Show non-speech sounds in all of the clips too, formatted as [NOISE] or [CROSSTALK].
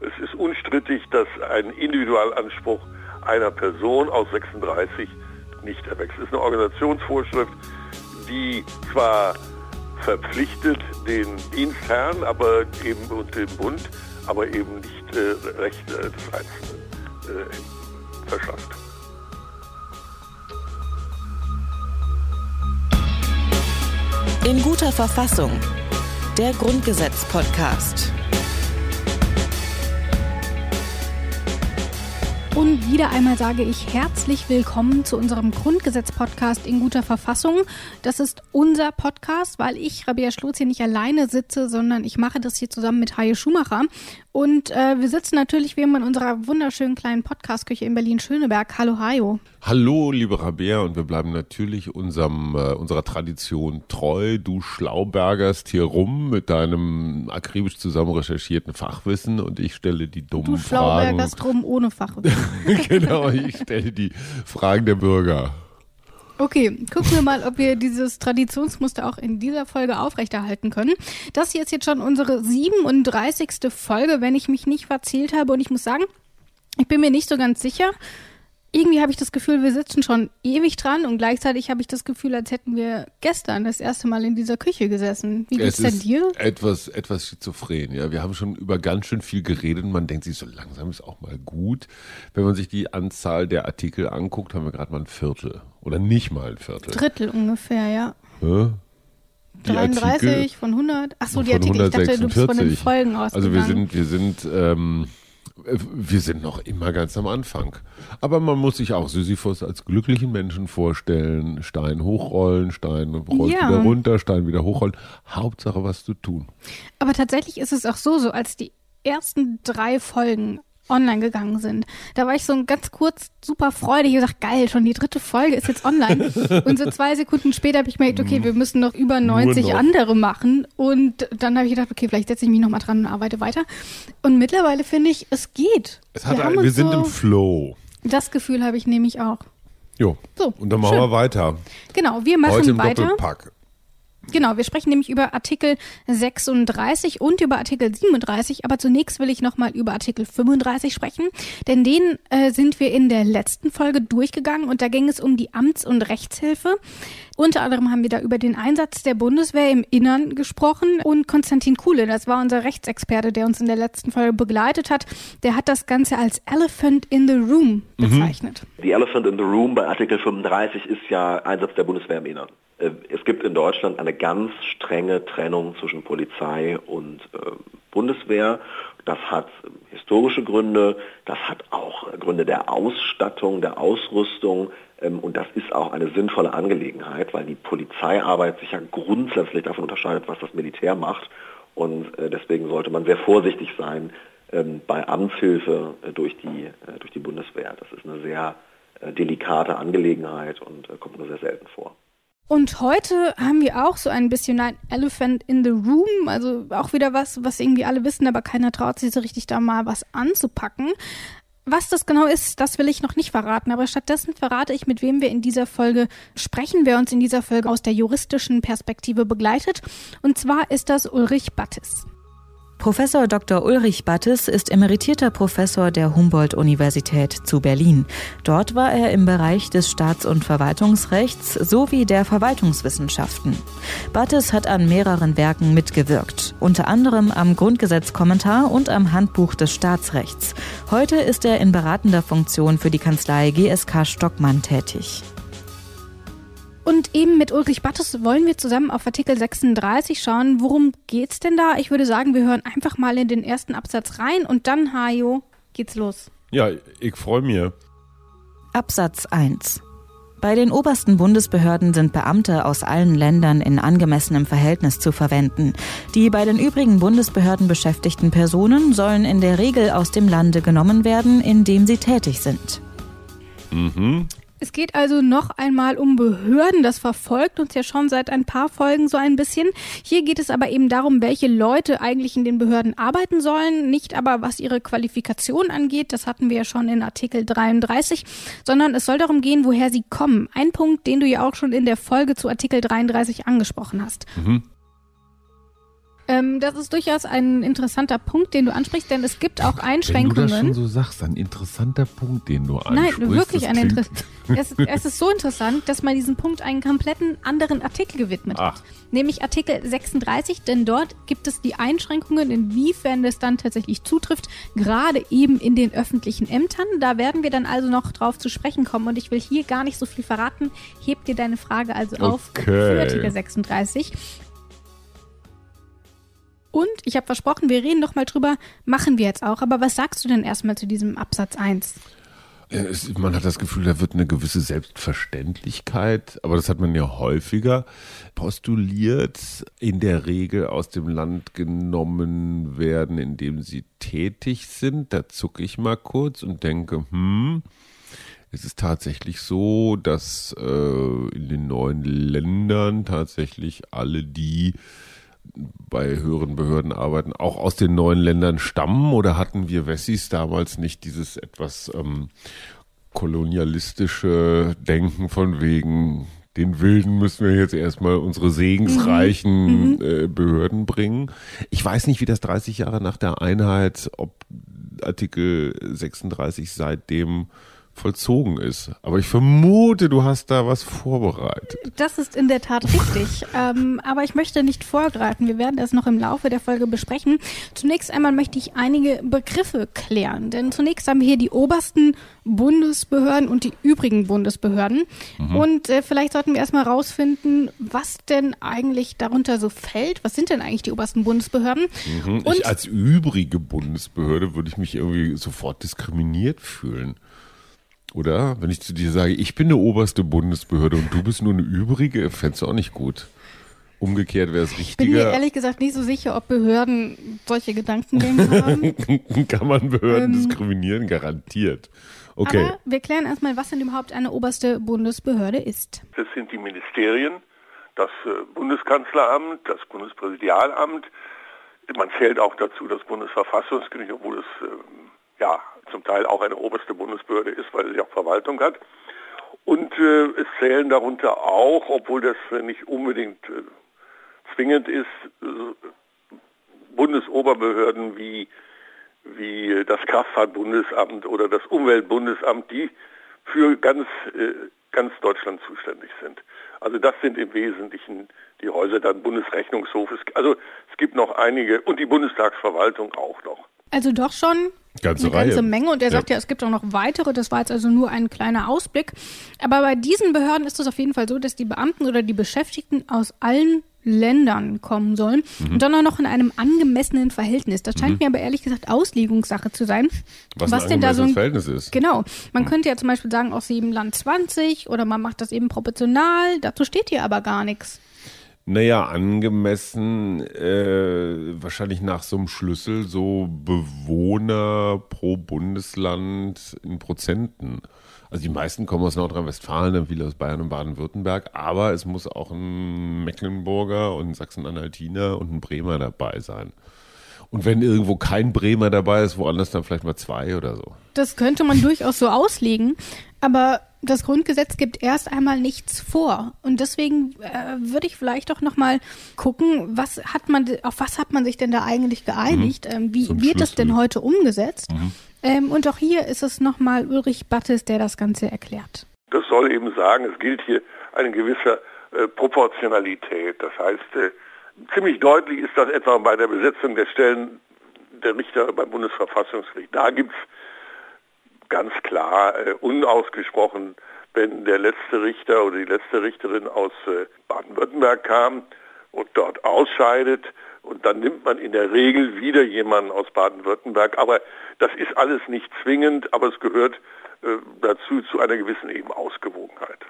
Es ist unstrittig, dass ein Individualanspruch einer Person aus 36 nicht erwächst. Es ist eine Organisationsvorschrift, die zwar verpflichtet den Dienstherrn aber eben und den Bund, aber eben nicht äh, Rechte des Einzelnen äh, verschafft. In guter Verfassung. Der Grundgesetz-Podcast. Und wieder einmal sage ich herzlich willkommen zu unserem Grundgesetz-Podcast in guter Verfassung. Das ist unser Podcast, weil ich, Rabia Schlotz, hier nicht alleine sitze, sondern ich mache das hier zusammen mit Haie Schumacher. Und äh, wir sitzen natürlich wie immer in unserer wunderschönen kleinen Podcast-Küche in Berlin-Schöneberg. Hallo Hajo. Hallo, liebe Rabea, und wir bleiben natürlich unserem, äh, unserer Tradition treu. Du schlaubergerst hier rum mit deinem akribisch zusammen recherchierten Fachwissen und ich stelle die dummen du Fragen. Du schlaubergerst rum ohne Fachwissen. [LAUGHS] genau, ich stelle die Fragen der Bürger. Okay, gucken wir mal, ob wir dieses Traditionsmuster auch in dieser Folge aufrechterhalten können. Das hier ist jetzt schon unsere 37. Folge, wenn ich mich nicht verzählt habe. Und ich muss sagen, ich bin mir nicht so ganz sicher, irgendwie habe ich das Gefühl, wir sitzen schon ewig dran und gleichzeitig habe ich das Gefühl, als hätten wir gestern das erste Mal in dieser Küche gesessen. Wie geht's denn dir? Etwas, etwas schizophren, ja. Wir haben schon über ganz schön viel geredet und man denkt sich, so langsam ist auch mal gut. Wenn man sich die Anzahl der Artikel anguckt, haben wir gerade mal ein Viertel. Oder nicht mal ein Viertel. Drittel ungefähr, ja. ja? 33 Artikel, von 100. Achso, die Artikel, 146. ich dachte, du bist von den Folgen ausgegangen. Also wir sind, wir sind, ähm, wir sind noch immer ganz am Anfang. Aber man muss sich auch Sisyphus als glücklichen Menschen vorstellen. Stein hochrollen, Stein rollt ja. wieder runter, Stein wieder hochrollen. Hauptsache was zu tun. Aber tatsächlich ist es auch so, so als die ersten drei Folgen online gegangen sind. Da war ich so ganz kurz super freudig und gesagt, geil, schon die dritte Folge ist jetzt online. [LAUGHS] und so zwei Sekunden später habe ich mir gedacht, okay, wir müssen noch über 90 noch. andere machen. Und dann habe ich gedacht, okay, vielleicht setze ich mich nochmal dran und arbeite weiter. Und mittlerweile finde ich, es geht. Es hat wir, ein, wir sind so, im Flow. Das Gefühl habe ich nämlich auch. Jo. So, und dann machen schön. wir weiter. Genau, wir machen Heute im weiter. Doppelpack. Genau, wir sprechen nämlich über Artikel 36 und über Artikel 37, aber zunächst will ich nochmal über Artikel 35 sprechen, denn den äh, sind wir in der letzten Folge durchgegangen und da ging es um die Amts- und Rechtshilfe. Unter anderem haben wir da über den Einsatz der Bundeswehr im Innern gesprochen und Konstantin Kuhle, das war unser Rechtsexperte, der uns in der letzten Folge begleitet hat, der hat das Ganze als Elephant in the Room mhm. bezeichnet. Mhm. Die Elephant in the Room bei Artikel 35 ist ja Einsatz der Bundeswehr im Innern. Äh, es gibt in Deutschland eine ganz strenge Trennung zwischen Polizei und äh, Bundeswehr. Das hat historische Gründe, das hat auch Gründe der Ausstattung, der Ausrüstung ähm, und das ist auch eine sinnvolle Angelegenheit, weil die Polizeiarbeit sich ja grundsätzlich davon unterscheidet, was das Militär macht und äh, deswegen sollte man sehr vorsichtig sein ähm, bei Amtshilfe äh, durch, die, äh, durch die Bundeswehr. Das ist eine sehr äh, delikate Angelegenheit und äh, kommt nur sehr selten vor. Und heute haben wir auch so ein bisschen ein Elephant in the Room, also auch wieder was, was irgendwie alle wissen, aber keiner traut sich so richtig da mal was anzupacken. Was das genau ist, das will ich noch nicht verraten, aber stattdessen verrate ich, mit wem wir in dieser Folge sprechen, wer uns in dieser Folge aus der juristischen Perspektive begleitet. Und zwar ist das Ulrich Battis. Professor Dr. Ulrich Battes ist emeritierter Professor der Humboldt-Universität zu Berlin. Dort war er im Bereich des Staats- und Verwaltungsrechts sowie der Verwaltungswissenschaften. Battes hat an mehreren Werken mitgewirkt, unter anderem am Grundgesetzkommentar und am Handbuch des Staatsrechts. Heute ist er in beratender Funktion für die Kanzlei GSK Stockmann tätig. Und eben mit Ulrich Battes wollen wir zusammen auf Artikel 36 schauen. Worum geht's denn da? Ich würde sagen, wir hören einfach mal in den ersten Absatz rein und dann, Hajo, geht's los. Ja, ich freue mich. Absatz 1. Bei den obersten Bundesbehörden sind Beamte aus allen Ländern in angemessenem Verhältnis zu verwenden. Die bei den übrigen Bundesbehörden beschäftigten Personen sollen in der Regel aus dem Lande genommen werden, in dem sie tätig sind. Mhm. Es geht also noch einmal um Behörden. Das verfolgt uns ja schon seit ein paar Folgen so ein bisschen. Hier geht es aber eben darum, welche Leute eigentlich in den Behörden arbeiten sollen. Nicht aber, was ihre Qualifikation angeht. Das hatten wir ja schon in Artikel 33. Sondern es soll darum gehen, woher sie kommen. Ein Punkt, den du ja auch schon in der Folge zu Artikel 33 angesprochen hast. Mhm. Ähm, das ist durchaus ein interessanter Punkt, den du ansprichst, denn es gibt auch Einschränkungen. Wenn du das schon so sagst, ein interessanter Punkt, den du ansprichst. Nein, wirklich ein interessanter. [LAUGHS] Es, es, ist so interessant, dass man diesen Punkt einen kompletten anderen Artikel gewidmet Ach. hat. Nämlich Artikel 36, denn dort gibt es die Einschränkungen, inwiefern das dann tatsächlich zutrifft, gerade eben in den öffentlichen Ämtern. Da werden wir dann also noch drauf zu sprechen kommen und ich will hier gar nicht so viel verraten. Heb dir deine Frage also auf okay. für Artikel 36. Und ich habe versprochen, wir reden noch mal drüber, machen wir jetzt auch. Aber was sagst du denn erstmal zu diesem Absatz 1? Es, man hat das Gefühl, da wird eine gewisse Selbstverständlichkeit, aber das hat man ja häufiger postuliert, in der Regel aus dem Land genommen werden, in dem sie tätig sind. Da zucke ich mal kurz und denke, hm, es ist tatsächlich so, dass äh, in den neuen Ländern tatsächlich alle die bei höheren Behörden arbeiten, auch aus den neuen Ländern stammen? Oder hatten wir Wessis damals nicht dieses etwas ähm, kolonialistische Denken von wegen, den Wilden müssen wir jetzt erstmal unsere segensreichen mhm. mhm. äh, Behörden bringen. Ich weiß nicht, wie das 30 Jahre nach der Einheit, ob Artikel 36 seitdem vollzogen ist. Aber ich vermute, du hast da was vorbereitet. Das ist in der Tat richtig. [LAUGHS] ähm, aber ich möchte nicht vorgreifen. Wir werden das noch im Laufe der Folge besprechen. Zunächst einmal möchte ich einige Begriffe klären. Denn zunächst haben wir hier die obersten Bundesbehörden und die übrigen Bundesbehörden. Mhm. Und äh, vielleicht sollten wir erstmal rausfinden, was denn eigentlich darunter so fällt. Was sind denn eigentlich die obersten Bundesbehörden? Mhm. Und ich als übrige Bundesbehörde würde ich mich irgendwie sofort diskriminiert fühlen. Oder? Wenn ich zu dir sage, ich bin eine oberste Bundesbehörde und du bist nur eine übrige, fändest du auch nicht gut. Umgekehrt wäre es richtiger. Ich bin mir ehrlich gesagt nicht so sicher, ob Behörden solche Gedankengänge haben. [LAUGHS] Kann man Behörden ähm, diskriminieren? Garantiert. Okay. Aber wir klären erstmal, was denn überhaupt eine oberste Bundesbehörde ist. Das sind die Ministerien, das äh, Bundeskanzleramt, das Bundespräsidialamt. Man zählt auch dazu das Bundesverfassungsgericht, obwohl es ähm, ja zum Teil auch eine oberste Bundesbehörde ist, weil sie auch Verwaltung hat. Und äh, es zählen darunter auch, obwohl das nicht unbedingt äh, zwingend ist, äh, Bundesoberbehörden wie, wie das Kraftfahrtbundesamt oder das Umweltbundesamt, die für ganz, äh, ganz Deutschland zuständig sind. Also das sind im Wesentlichen die Häuser, dann Bundesrechnungshof. Also es gibt noch einige und die Bundestagsverwaltung auch noch. Also doch schon ganze eine Reihe. ganze Menge. Und er sagt ja. ja, es gibt auch noch weitere. Das war jetzt also nur ein kleiner Ausblick. Aber bei diesen Behörden ist es auf jeden Fall so, dass die Beamten oder die Beschäftigten aus allen Ländern kommen sollen mhm. und dann auch noch in einem angemessenen Verhältnis. Das scheint mhm. mir aber ehrlich gesagt Auslegungssache zu sein. Was, was denn da so ein Verhältnis ist. Genau. Man mhm. könnte ja zum Beispiel sagen, aus jedem Land 20 oder man macht das eben proportional. Dazu steht hier aber gar nichts. Naja, angemessen, äh, wahrscheinlich nach so einem Schlüssel, so Bewohner pro Bundesland in Prozenten. Also die meisten kommen aus Nordrhein-Westfalen, dann viele aus Bayern und Baden-Württemberg, aber es muss auch ein Mecklenburger und ein Sachsen-Anhaltiner und ein Bremer dabei sein. Und wenn irgendwo kein Bremer dabei ist, woanders dann vielleicht mal zwei oder so. Das könnte man durchaus so auslegen, aber das Grundgesetz gibt erst einmal nichts vor. Und deswegen äh, würde ich vielleicht doch nochmal gucken, was hat man, auf was hat man sich denn da eigentlich geeinigt? Mhm. Ähm, wie so wird das denn heute umgesetzt? Mhm. Ähm, und auch hier ist es nochmal Ulrich Battes, der das Ganze erklärt. Das soll eben sagen, es gilt hier eine gewisse äh, Proportionalität. Das heißt, äh, ziemlich deutlich ist das etwa bei der Besetzung der Stellen der Richter beim Bundesverfassungsgericht. Da gibt es ganz klar äh, unausgesprochen, wenn der letzte Richter oder die letzte Richterin aus äh, Baden-Württemberg kam und dort ausscheidet und dann nimmt man in der Regel wieder jemanden aus Baden-Württemberg. Aber das ist alles nicht zwingend, aber es gehört äh, dazu zu einer gewissen eben Ausgewogenheit.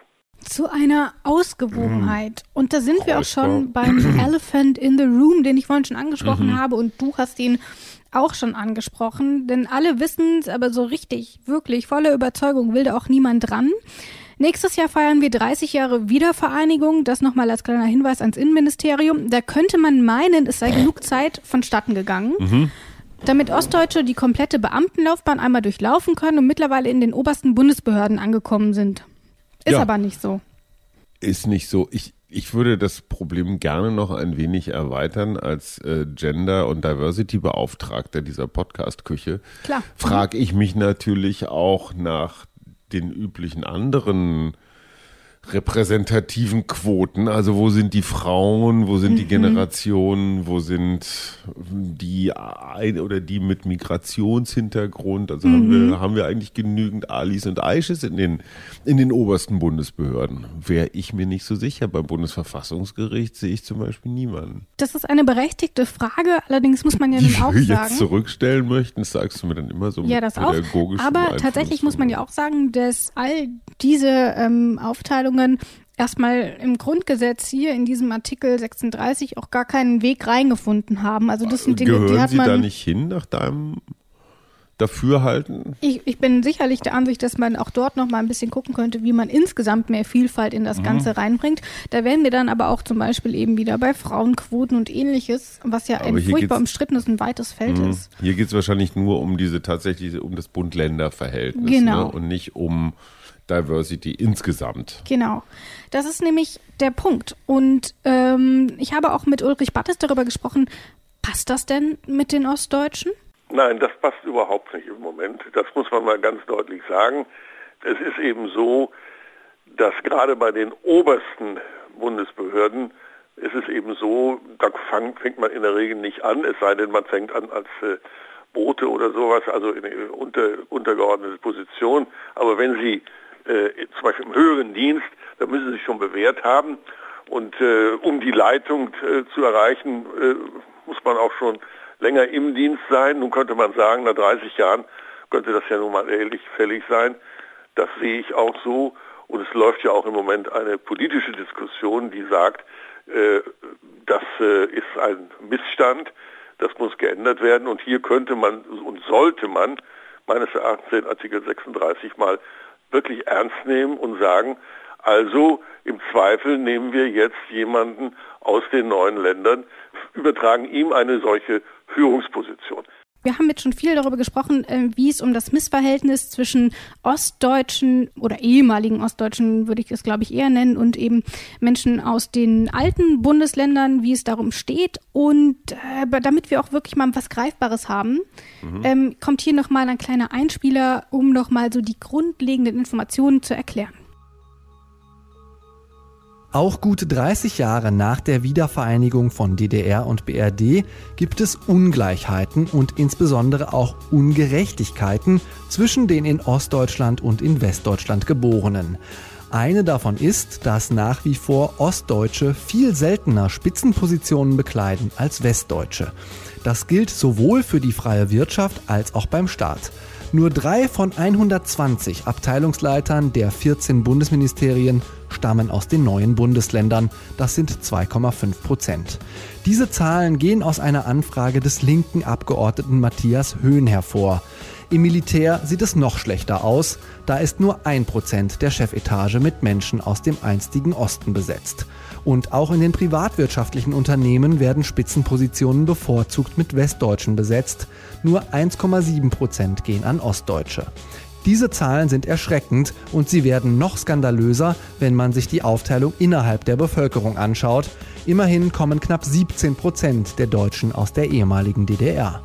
Zu einer Ausgewogenheit. Mhm. Und da sind wir auch schon beim [CLEARS THROAT] Elephant in the Room, den ich vorhin schon angesprochen mhm. habe. Und du hast ihn auch schon angesprochen, denn alle wissen es, aber so richtig, wirklich, voller Überzeugung will da auch niemand dran. Nächstes Jahr feiern wir 30 Jahre Wiedervereinigung. Das nochmal als kleiner Hinweis ans Innenministerium. Da könnte man meinen, es sei genug Zeit vonstatten gegangen. Mhm. Damit Ostdeutsche die komplette Beamtenlaufbahn einmal durchlaufen können und mittlerweile in den obersten Bundesbehörden angekommen sind. Ist ja. aber nicht so. Ist nicht so. Ich, Ich würde das Problem gerne noch ein wenig erweitern als äh, Gender- und Diversity-Beauftragter dieser Podcast-Küche. Klar. Frage ich mich natürlich auch nach den üblichen anderen repräsentativen Quoten. Also wo sind die Frauen, wo sind mhm. die Generationen, wo sind die ein oder die mit Migrationshintergrund? Also mhm. haben, wir, mhm. haben wir eigentlich genügend Alis und Aisches in den, in den obersten Bundesbehörden? Wäre ich mir nicht so sicher. Beim Bundesverfassungsgericht sehe ich zum Beispiel niemanden. Das ist eine berechtigte Frage, allerdings muss man ja die nun auch sagen. jetzt zurückstellen möchten, sagst du mir dann immer so ja, das auch. Aber tatsächlich muss man ja auch sagen, dass all diese ähm, Aufteilungen Verfassungen erstmal im Grundgesetz hier in diesem Artikel 36 auch gar keinen Weg reingefunden haben. Also das sind Dinge, Gehören die hat Sie man. da nicht hin nach deinem Dafürhalten? Ich, ich bin sicherlich der Ansicht, dass man auch dort noch mal ein bisschen gucken könnte, wie man insgesamt mehr Vielfalt in das mhm. Ganze reinbringt. Da wären wir dann aber auch zum Beispiel eben wieder bei Frauenquoten und ähnliches, was ja aber ein furchtbar umstrittenes und weites Feld mh. ist. Hier geht es wahrscheinlich nur um diese tatsächlich um das Bund-Länder-Verhältnis genau. ne? und nicht um Diversity insgesamt. Genau. Das ist nämlich der Punkt. Und ähm, ich habe auch mit Ulrich Battes darüber gesprochen, passt das denn mit den Ostdeutschen? Nein, das passt überhaupt nicht im Moment. Das muss man mal ganz deutlich sagen. Es ist eben so, dass gerade bei den obersten Bundesbehörden ist es eben so, da fängt man in der Regel nicht an, es sei denn, man fängt an als äh, Bote oder sowas, also in eine unter, untergeordnete Position. Aber wenn Sie äh, zum Beispiel im höheren Dienst, da müssen sie sich schon bewährt haben. Und äh, um die Leitung äh, zu erreichen, äh, muss man auch schon länger im Dienst sein. Nun könnte man sagen, nach 30 Jahren könnte das ja nun mal ehrlich fällig sein. Das sehe ich auch so. Und es läuft ja auch im Moment eine politische Diskussion, die sagt, äh, das äh, ist ein Missstand, das muss geändert werden. Und hier könnte man und sollte man meines Erachtens den Artikel 36 mal wirklich ernst nehmen und sagen, also im Zweifel nehmen wir jetzt jemanden aus den neuen Ländern, übertragen ihm eine solche Führungsposition. Wir haben jetzt schon viel darüber gesprochen, äh, wie es um das Missverhältnis zwischen Ostdeutschen oder ehemaligen Ostdeutschen, würde ich es glaube ich eher nennen, und eben Menschen aus den alten Bundesländern, wie es darum steht. Und äh, damit wir auch wirklich mal was Greifbares haben, mhm. ähm, kommt hier nochmal ein kleiner Einspieler, um nochmal so die grundlegenden Informationen zu erklären. Auch gut 30 Jahre nach der Wiedervereinigung von DDR und BRD gibt es Ungleichheiten und insbesondere auch Ungerechtigkeiten zwischen den in Ostdeutschland und in Westdeutschland Geborenen. Eine davon ist, dass nach wie vor Ostdeutsche viel seltener Spitzenpositionen bekleiden als Westdeutsche. Das gilt sowohl für die freie Wirtschaft als auch beim Staat. Nur drei von 120 Abteilungsleitern der 14 Bundesministerien stammen aus den neuen Bundesländern. Das sind 2,5 Prozent. Diese Zahlen gehen aus einer Anfrage des linken Abgeordneten Matthias Höhn hervor. Im Militär sieht es noch schlechter aus. Da ist nur ein Prozent der Chefetage mit Menschen aus dem einstigen Osten besetzt. Und auch in den privatwirtschaftlichen Unternehmen werden Spitzenpositionen bevorzugt mit Westdeutschen besetzt. Nur 1,7 Prozent gehen an Ostdeutsche. Diese Zahlen sind erschreckend und sie werden noch skandalöser, wenn man sich die Aufteilung innerhalb der Bevölkerung anschaut. Immerhin kommen knapp 17 Prozent der Deutschen aus der ehemaligen DDR.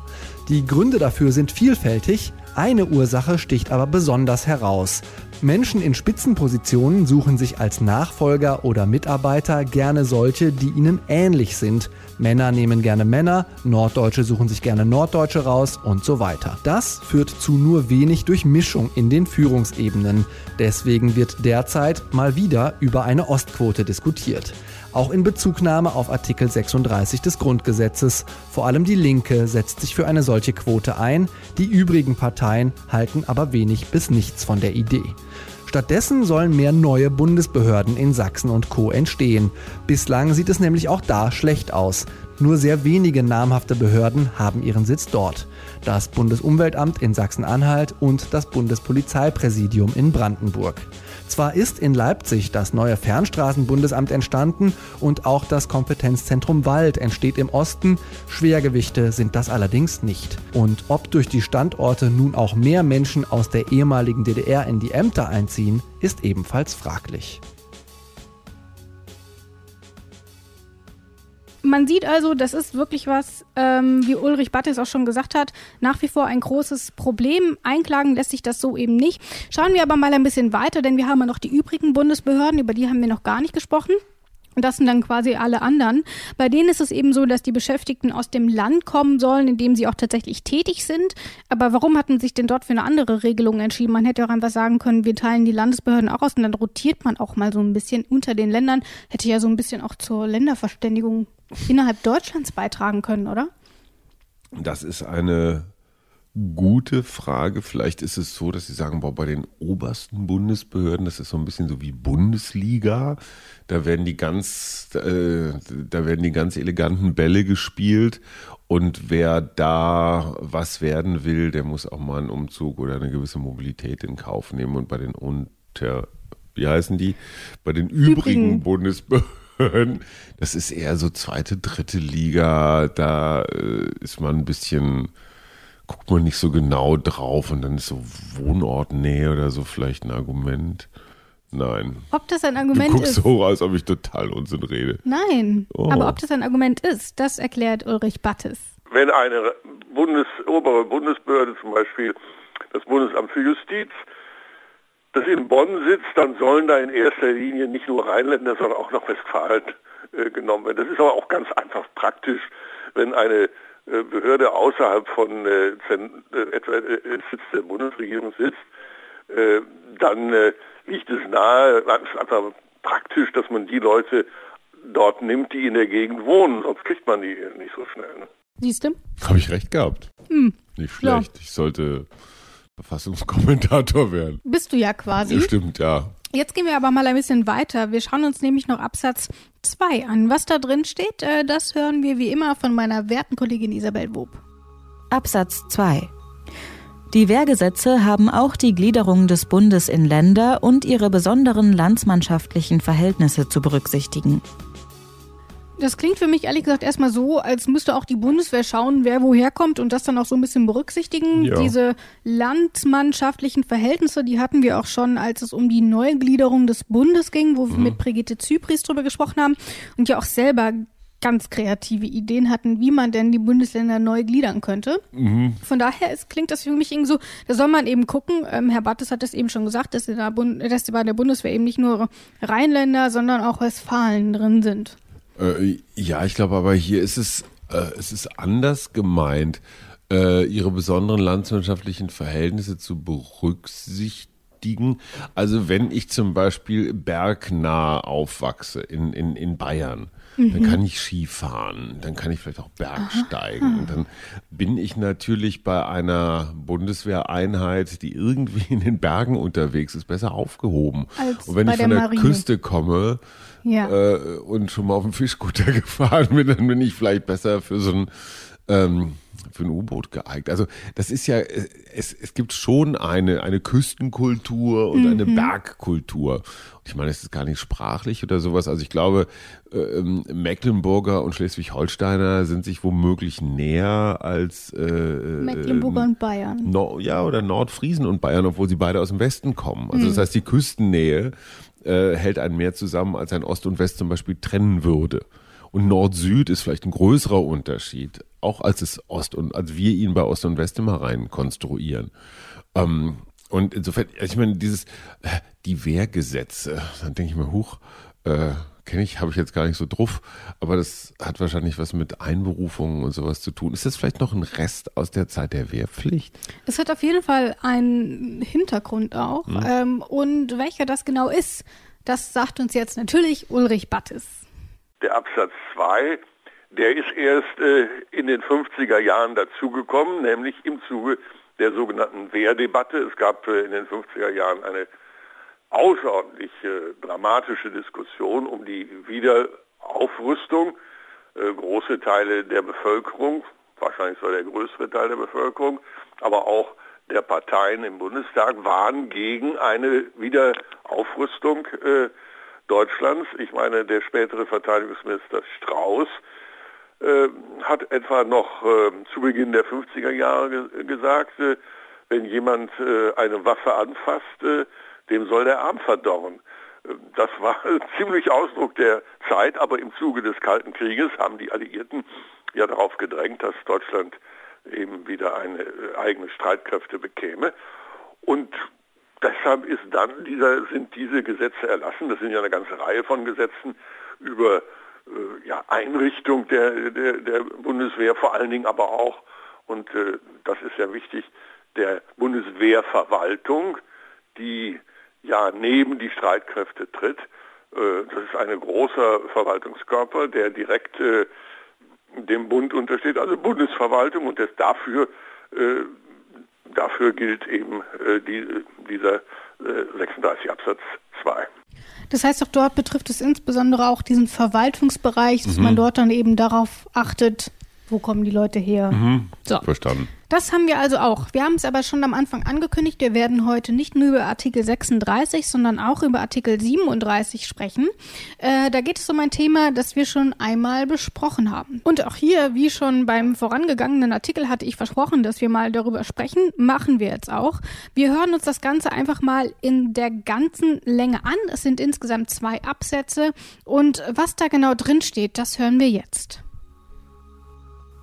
Die Gründe dafür sind vielfältig, eine Ursache sticht aber besonders heraus. Menschen in Spitzenpositionen suchen sich als Nachfolger oder Mitarbeiter gerne solche, die ihnen ähnlich sind. Männer nehmen gerne Männer, Norddeutsche suchen sich gerne Norddeutsche raus und so weiter. Das führt zu nur wenig Durchmischung in den Führungsebenen. Deswegen wird derzeit mal wieder über eine Ostquote diskutiert. Auch in Bezugnahme auf Artikel 36 des Grundgesetzes. Vor allem die Linke setzt sich für eine solche Quote ein, die übrigen Parteien halten aber wenig bis nichts von der Idee. Stattdessen sollen mehr neue Bundesbehörden in Sachsen und Co. entstehen. Bislang sieht es nämlich auch da schlecht aus. Nur sehr wenige namhafte Behörden haben ihren Sitz dort. Das Bundesumweltamt in Sachsen-Anhalt und das Bundespolizeipräsidium in Brandenburg. Zwar ist in Leipzig das neue Fernstraßenbundesamt entstanden und auch das Kompetenzzentrum Wald entsteht im Osten, Schwergewichte sind das allerdings nicht. Und ob durch die Standorte nun auch mehr Menschen aus der ehemaligen DDR in die Ämter einziehen, ist ebenfalls fraglich. Man sieht also, das ist wirklich was, ähm, wie Ulrich Battes auch schon gesagt hat, nach wie vor ein großes Problem. Einklagen lässt sich das so eben nicht. Schauen wir aber mal ein bisschen weiter, denn wir haben ja noch die übrigen Bundesbehörden, über die haben wir noch gar nicht gesprochen. Und das sind dann quasi alle anderen. Bei denen ist es eben so, dass die Beschäftigten aus dem Land kommen sollen, in dem sie auch tatsächlich tätig sind. Aber warum hat man sich denn dort für eine andere Regelung entschieden? Man hätte auch einfach sagen können, wir teilen die Landesbehörden auch aus und dann rotiert man auch mal so ein bisschen unter den Ländern. Hätte ja so ein bisschen auch zur Länderverständigung innerhalb Deutschlands beitragen können, oder? Das ist eine gute Frage. Vielleicht ist es so, dass Sie sagen, boah, bei den obersten Bundesbehörden, das ist so ein bisschen so wie Bundesliga. Da werden die ganz, äh, da werden die ganz eleganten Bälle gespielt. Und wer da was werden will, der muss auch mal einen Umzug oder eine gewisse Mobilität in Kauf nehmen. Und bei den unter, wie heißen die? Bei den übrigen, übrigen. Bundesbehörden, das ist eher so zweite, dritte Liga. Da äh, ist man ein bisschen guckt man nicht so genau drauf und dann ist so Wohnortnähe oder so vielleicht ein Argument. Nein. Ob das ein Argument ist? du guckst ist? so, als ob ich total Unsinn rede. Nein. Oh. Aber ob das ein Argument ist, das erklärt Ulrich Battes. Wenn eine Bundes obere Bundesbehörde, zum Beispiel das Bundesamt für Justiz, das in Bonn sitzt, dann sollen da in erster Linie nicht nur Rheinländer, sondern auch noch Westfalen äh, genommen werden. Das ist aber auch ganz einfach praktisch, wenn eine äh, Behörde außerhalb von äh, äh etwa äh, Sitz der Bundesregierung sitzt, äh, dann äh, liegt es nahe, es ist einfach praktisch, dass man die Leute dort nimmt, die in der Gegend wohnen, sonst kriegt man die nicht so schnell. Ne? Siehst du? Habe ich recht gehabt. Hm. Nicht schlecht. Ja. Ich sollte Verfassungskommentator werden. Bist du ja quasi. Ja, stimmt, ja. Jetzt gehen wir aber mal ein bisschen weiter. Wir schauen uns nämlich noch Absatz 2 an. Was da drin steht, äh, das hören wir wie immer von meiner werten Kollegin Isabel Wob. Absatz 2 die Wehrgesetze haben auch die Gliederung des Bundes in Länder und ihre besonderen landsmannschaftlichen Verhältnisse zu berücksichtigen. Das klingt für mich ehrlich gesagt erstmal so, als müsste auch die Bundeswehr schauen, wer woher kommt und das dann auch so ein bisschen berücksichtigen. Ja. Diese landsmannschaftlichen Verhältnisse, die hatten wir auch schon, als es um die Neugliederung des Bundes ging, wo wir mhm. mit Brigitte Zypris drüber gesprochen haben und ja auch selber ganz kreative Ideen hatten, wie man denn die Bundesländer neu gliedern könnte. Mhm. Von daher ist, klingt das für mich irgendwie so, da soll man eben gucken, ähm, Herr Battes hat es eben schon gesagt, dass, da Bund, dass bei der Bundeswehr eben nicht nur Rheinländer, sondern auch Westfalen drin sind. Äh, ja, ich glaube aber hier ist es, äh, es ist anders gemeint, äh, ihre besonderen landswirtschaftlichen Verhältnisse zu berücksichtigen. Also wenn ich zum Beispiel bergnah aufwachse in, in, in Bayern, Mhm. Dann kann ich Skifahren, dann kann ich vielleicht auch Bergsteigen. Und dann bin ich natürlich bei einer Bundeswehreinheit, die irgendwie in den Bergen unterwegs ist, besser aufgehoben. Als und wenn ich von der, der Küste komme ja. äh, und schon mal auf dem Fischkutter [LAUGHS] gefahren bin, dann bin ich vielleicht besser für so ein ähm, für ein U-Boot geeignet. Also das ist ja, es, es gibt schon eine, eine Küstenkultur und mhm. eine Bergkultur. Und ich meine, es ist gar nicht sprachlich oder sowas. Also ich glaube, ähm, Mecklenburger und Schleswig-Holsteiner sind sich womöglich näher als äh, Mecklenburger ähm, und Bayern. No, ja, oder Nordfriesen und Bayern, obwohl sie beide aus dem Westen kommen. Also mhm. das heißt, die Küstennähe äh, hält einen mehr zusammen, als ein Ost und West zum Beispiel trennen würde. Und Nord-Süd ist vielleicht ein größerer Unterschied, auch als es Ost und als wir ihn bei Ost und West immer rein konstruieren. Ähm, und insofern, ich meine, dieses, äh, die Wehrgesetze, dann denke ich mir, huch, äh, kenne ich, habe ich jetzt gar nicht so drauf, aber das hat wahrscheinlich was mit Einberufungen und sowas zu tun. Ist das vielleicht noch ein Rest aus der Zeit der Wehrpflicht? Es hat auf jeden Fall einen Hintergrund auch. Hm. Ähm, und welcher das genau ist, das sagt uns jetzt natürlich Ulrich Battes. Der Absatz 2, der ist erst äh, in den 50er Jahren dazugekommen, nämlich im Zuge der sogenannten Wehrdebatte. Es gab äh, in den 50er Jahren eine außerordentlich äh, dramatische Diskussion um die Wiederaufrüstung. Äh, große Teile der Bevölkerung, wahrscheinlich sogar der größere Teil der Bevölkerung, aber auch der Parteien im Bundestag waren gegen eine Wiederaufrüstung äh, Deutschlands. Ich meine, der spätere Verteidigungsminister Strauß äh, hat etwa noch äh, zu Beginn der 50er Jahre ge gesagt, äh, wenn jemand eine Waffe anfasst, äh, dem soll der Arm verdorren. Das war [LAUGHS] ziemlich Ausdruck der Zeit, aber im Zuge des Kalten Krieges haben die Alliierten ja darauf gedrängt, dass Deutschland eben wieder eine äh, eigene Streitkräfte bekäme. Und deshalb ist dann dieser, sind diese Gesetze erlassen, das sind ja eine ganze Reihe von Gesetzen über äh, ja, Einrichtung der, der, der Bundeswehr, vor allen Dingen aber auch, und äh, das ist ja wichtig, der Bundeswehrverwaltung, die ja neben die Streitkräfte tritt. Äh, das ist ein großer Verwaltungskörper, der direkt äh, dem Bund untersteht, also Bundesverwaltung und das dafür, äh, dafür gilt eben die, dieser 36 Absatz 2. Das heißt auch dort betrifft es insbesondere auch diesen Verwaltungsbereich, dass mhm. man dort dann eben darauf achtet, wo kommen die Leute her. Mhm. So. Verstanden. Das haben wir also auch. Wir haben es aber schon am Anfang angekündigt. Wir werden heute nicht nur über Artikel 36, sondern auch über Artikel 37 sprechen. Äh, da geht es um ein Thema, das wir schon einmal besprochen haben. Und auch hier, wie schon beim vorangegangenen Artikel, hatte ich versprochen, dass wir mal darüber sprechen. Machen wir jetzt auch. Wir hören uns das Ganze einfach mal in der ganzen Länge an. Es sind insgesamt zwei Absätze. Und was da genau drin steht, das hören wir jetzt.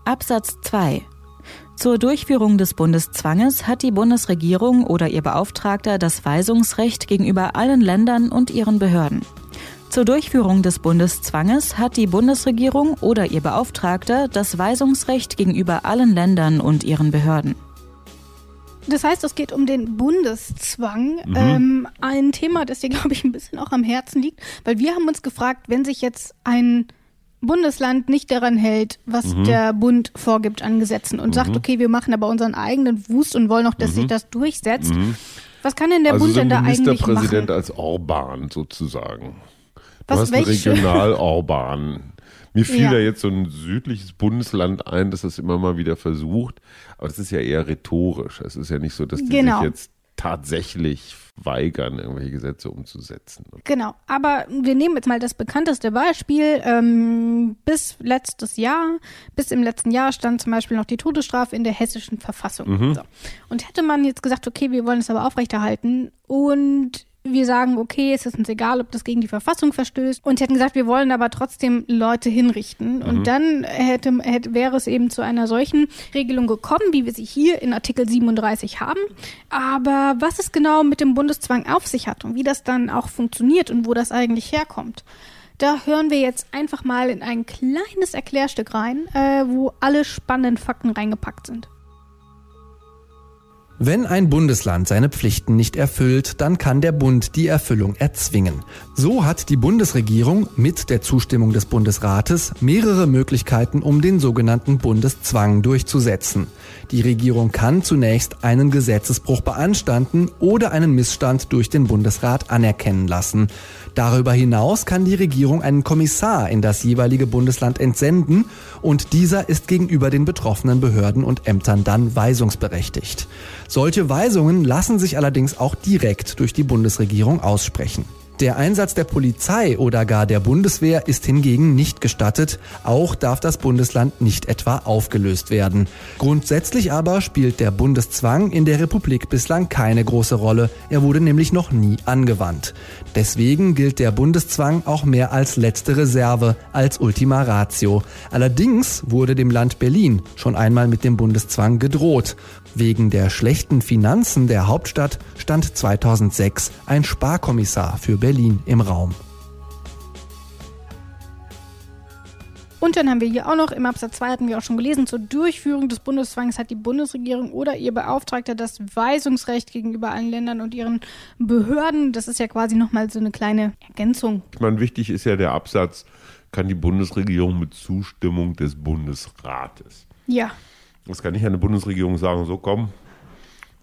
Absatz 2 zur Durchführung des Bundeszwanges hat die Bundesregierung oder ihr Beauftragter das Weisungsrecht gegenüber allen Ländern und ihren Behörden. Zur Durchführung des Bundeszwanges hat die Bundesregierung oder ihr Beauftragter das Weisungsrecht gegenüber allen Ländern und ihren Behörden. Das heißt, es geht um den Bundeszwang. Mhm. Ähm, ein Thema, das dir, glaube ich, ein bisschen auch am Herzen liegt, weil wir haben uns gefragt, wenn sich jetzt ein Bundesland nicht daran hält, was mhm. der Bund vorgibt an Gesetzen und mhm. sagt, okay, wir machen aber unseren eigenen Wust und wollen auch, dass mhm. sich das durchsetzt. Mhm. Was kann denn der also Bund so denn da eigentlich machen? Ministerpräsident als Orban sozusagen. Du was, hast ein Regional-Orban. Mir fiel ja. da jetzt so ein südliches Bundesland ein, das das immer mal wieder versucht. Aber das ist ja eher rhetorisch. Es ist ja nicht so, dass die genau. sich jetzt tatsächlich weigern, irgendwelche Gesetze umzusetzen. Genau, aber wir nehmen jetzt mal das bekannteste Beispiel. Ähm, bis letztes Jahr, bis im letzten Jahr stand zum Beispiel noch die Todesstrafe in der hessischen Verfassung. Mhm. So. Und hätte man jetzt gesagt, okay, wir wollen es aber aufrechterhalten und wir sagen, okay, es ist uns egal, ob das gegen die Verfassung verstößt. Und sie hätten gesagt, wir wollen aber trotzdem Leute hinrichten. Mhm. Und dann hätte, hätte, wäre es eben zu einer solchen Regelung gekommen, wie wir sie hier in Artikel 37 haben. Aber was es genau mit dem Bundeszwang auf sich hat und wie das dann auch funktioniert und wo das eigentlich herkommt, da hören wir jetzt einfach mal in ein kleines Erklärstück rein, äh, wo alle spannenden Fakten reingepackt sind. Wenn ein Bundesland seine Pflichten nicht erfüllt, dann kann der Bund die Erfüllung erzwingen. So hat die Bundesregierung mit der Zustimmung des Bundesrates mehrere Möglichkeiten, um den sogenannten Bundeszwang durchzusetzen. Die Regierung kann zunächst einen Gesetzesbruch beanstanden oder einen Missstand durch den Bundesrat anerkennen lassen. Darüber hinaus kann die Regierung einen Kommissar in das jeweilige Bundesland entsenden und dieser ist gegenüber den betroffenen Behörden und Ämtern dann weisungsberechtigt. Solche Weisungen lassen sich allerdings auch direkt durch die Bundesregierung aussprechen. Der Einsatz der Polizei oder gar der Bundeswehr ist hingegen nicht gestattet, auch darf das Bundesland nicht etwa aufgelöst werden. Grundsätzlich aber spielt der Bundeszwang in der Republik bislang keine große Rolle, er wurde nämlich noch nie angewandt. Deswegen gilt der Bundeszwang auch mehr als letzte Reserve, als Ultima Ratio. Allerdings wurde dem Land Berlin schon einmal mit dem Bundeszwang gedroht. Wegen der schlechten Finanzen der Hauptstadt stand 2006 ein Sparkommissar für Berlin im Raum. Und dann haben wir hier auch noch, im Absatz 2 hatten wir auch schon gelesen, zur Durchführung des Bundeszwangs hat die Bundesregierung oder ihr Beauftragter das Weisungsrecht gegenüber allen Ländern und ihren Behörden. Das ist ja quasi nochmal so eine kleine Ergänzung. Ich meine, wichtig ist ja der Absatz, kann die Bundesregierung mit Zustimmung des Bundesrates. Ja. Das kann nicht eine Bundesregierung sagen, so komm,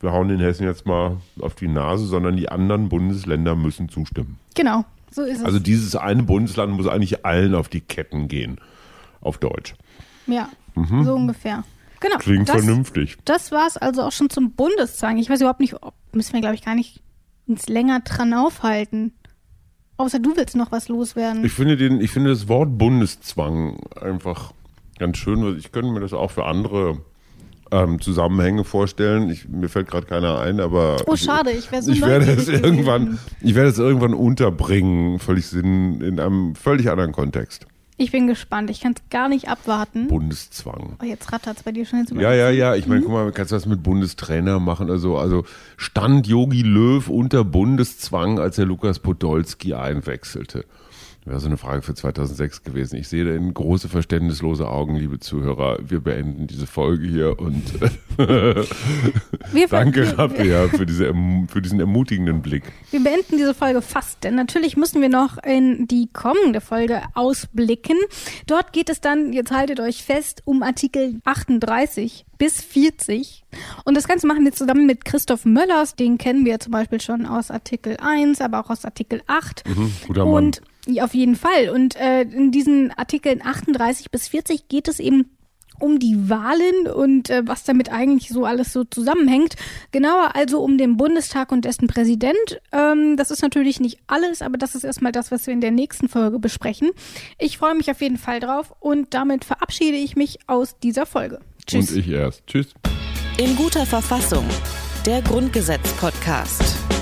wir hauen den Hessen jetzt mal auf die Nase, sondern die anderen Bundesländer müssen zustimmen. Genau, so ist es. Also dieses eine Bundesland muss eigentlich allen auf die Ketten gehen, auf Deutsch. Ja, mhm. so ungefähr. Genau. Klingt das, vernünftig. Das war es also auch schon zum Bundeszwang. Ich weiß überhaupt nicht, ob, müssen wir, glaube ich, gar nicht uns länger dran aufhalten. Außer du willst noch was loswerden. Ich finde, den, ich finde das Wort Bundeszwang einfach ganz schön. Ich könnte mir das auch für andere ähm, Zusammenhänge vorstellen. Ich, mir fällt gerade keiner ein, aber oh schade, ich, so ich werde es irgendwann, ich werde es irgendwann unterbringen, völlig Sinn in einem völlig anderen Kontext. Ich bin gespannt. Ich kann es gar nicht abwarten. Bundeszwang. Oh, jetzt rattert es bei dir schon jetzt Ja, ja, ja. Ich meine, mhm. guck mal, kannst du das mit Bundestrainer machen? Also, also stand Yogi Löw unter Bundeszwang, als er Lukas Podolski einwechselte. Wäre so eine Frage für 2006 gewesen. Ich sehe da in große verständnislose Augen, liebe Zuhörer. Wir beenden diese Folge hier und [LAUGHS] danke, Rabia, für, diese, für diesen ermutigenden Blick. Wir beenden diese Folge fast, denn natürlich müssen wir noch in die kommende Folge ausblicken. Dort geht es dann, jetzt haltet euch fest, um Artikel 38 bis 40. Und das Ganze machen wir zusammen mit Christoph Möllers. Den kennen wir zum Beispiel schon aus Artikel 1, aber auch aus Artikel 8. Mhm, guter Mann. Und ja, auf jeden Fall. Und äh, in diesen Artikeln 38 bis 40 geht es eben um die Wahlen und äh, was damit eigentlich so alles so zusammenhängt. Genauer also um den Bundestag und dessen Präsident. Ähm, das ist natürlich nicht alles, aber das ist erstmal das, was wir in der nächsten Folge besprechen. Ich freue mich auf jeden Fall drauf und damit verabschiede ich mich aus dieser Folge. Tschüss. Und ich erst. Tschüss. In guter Verfassung. Der Grundgesetz-Podcast.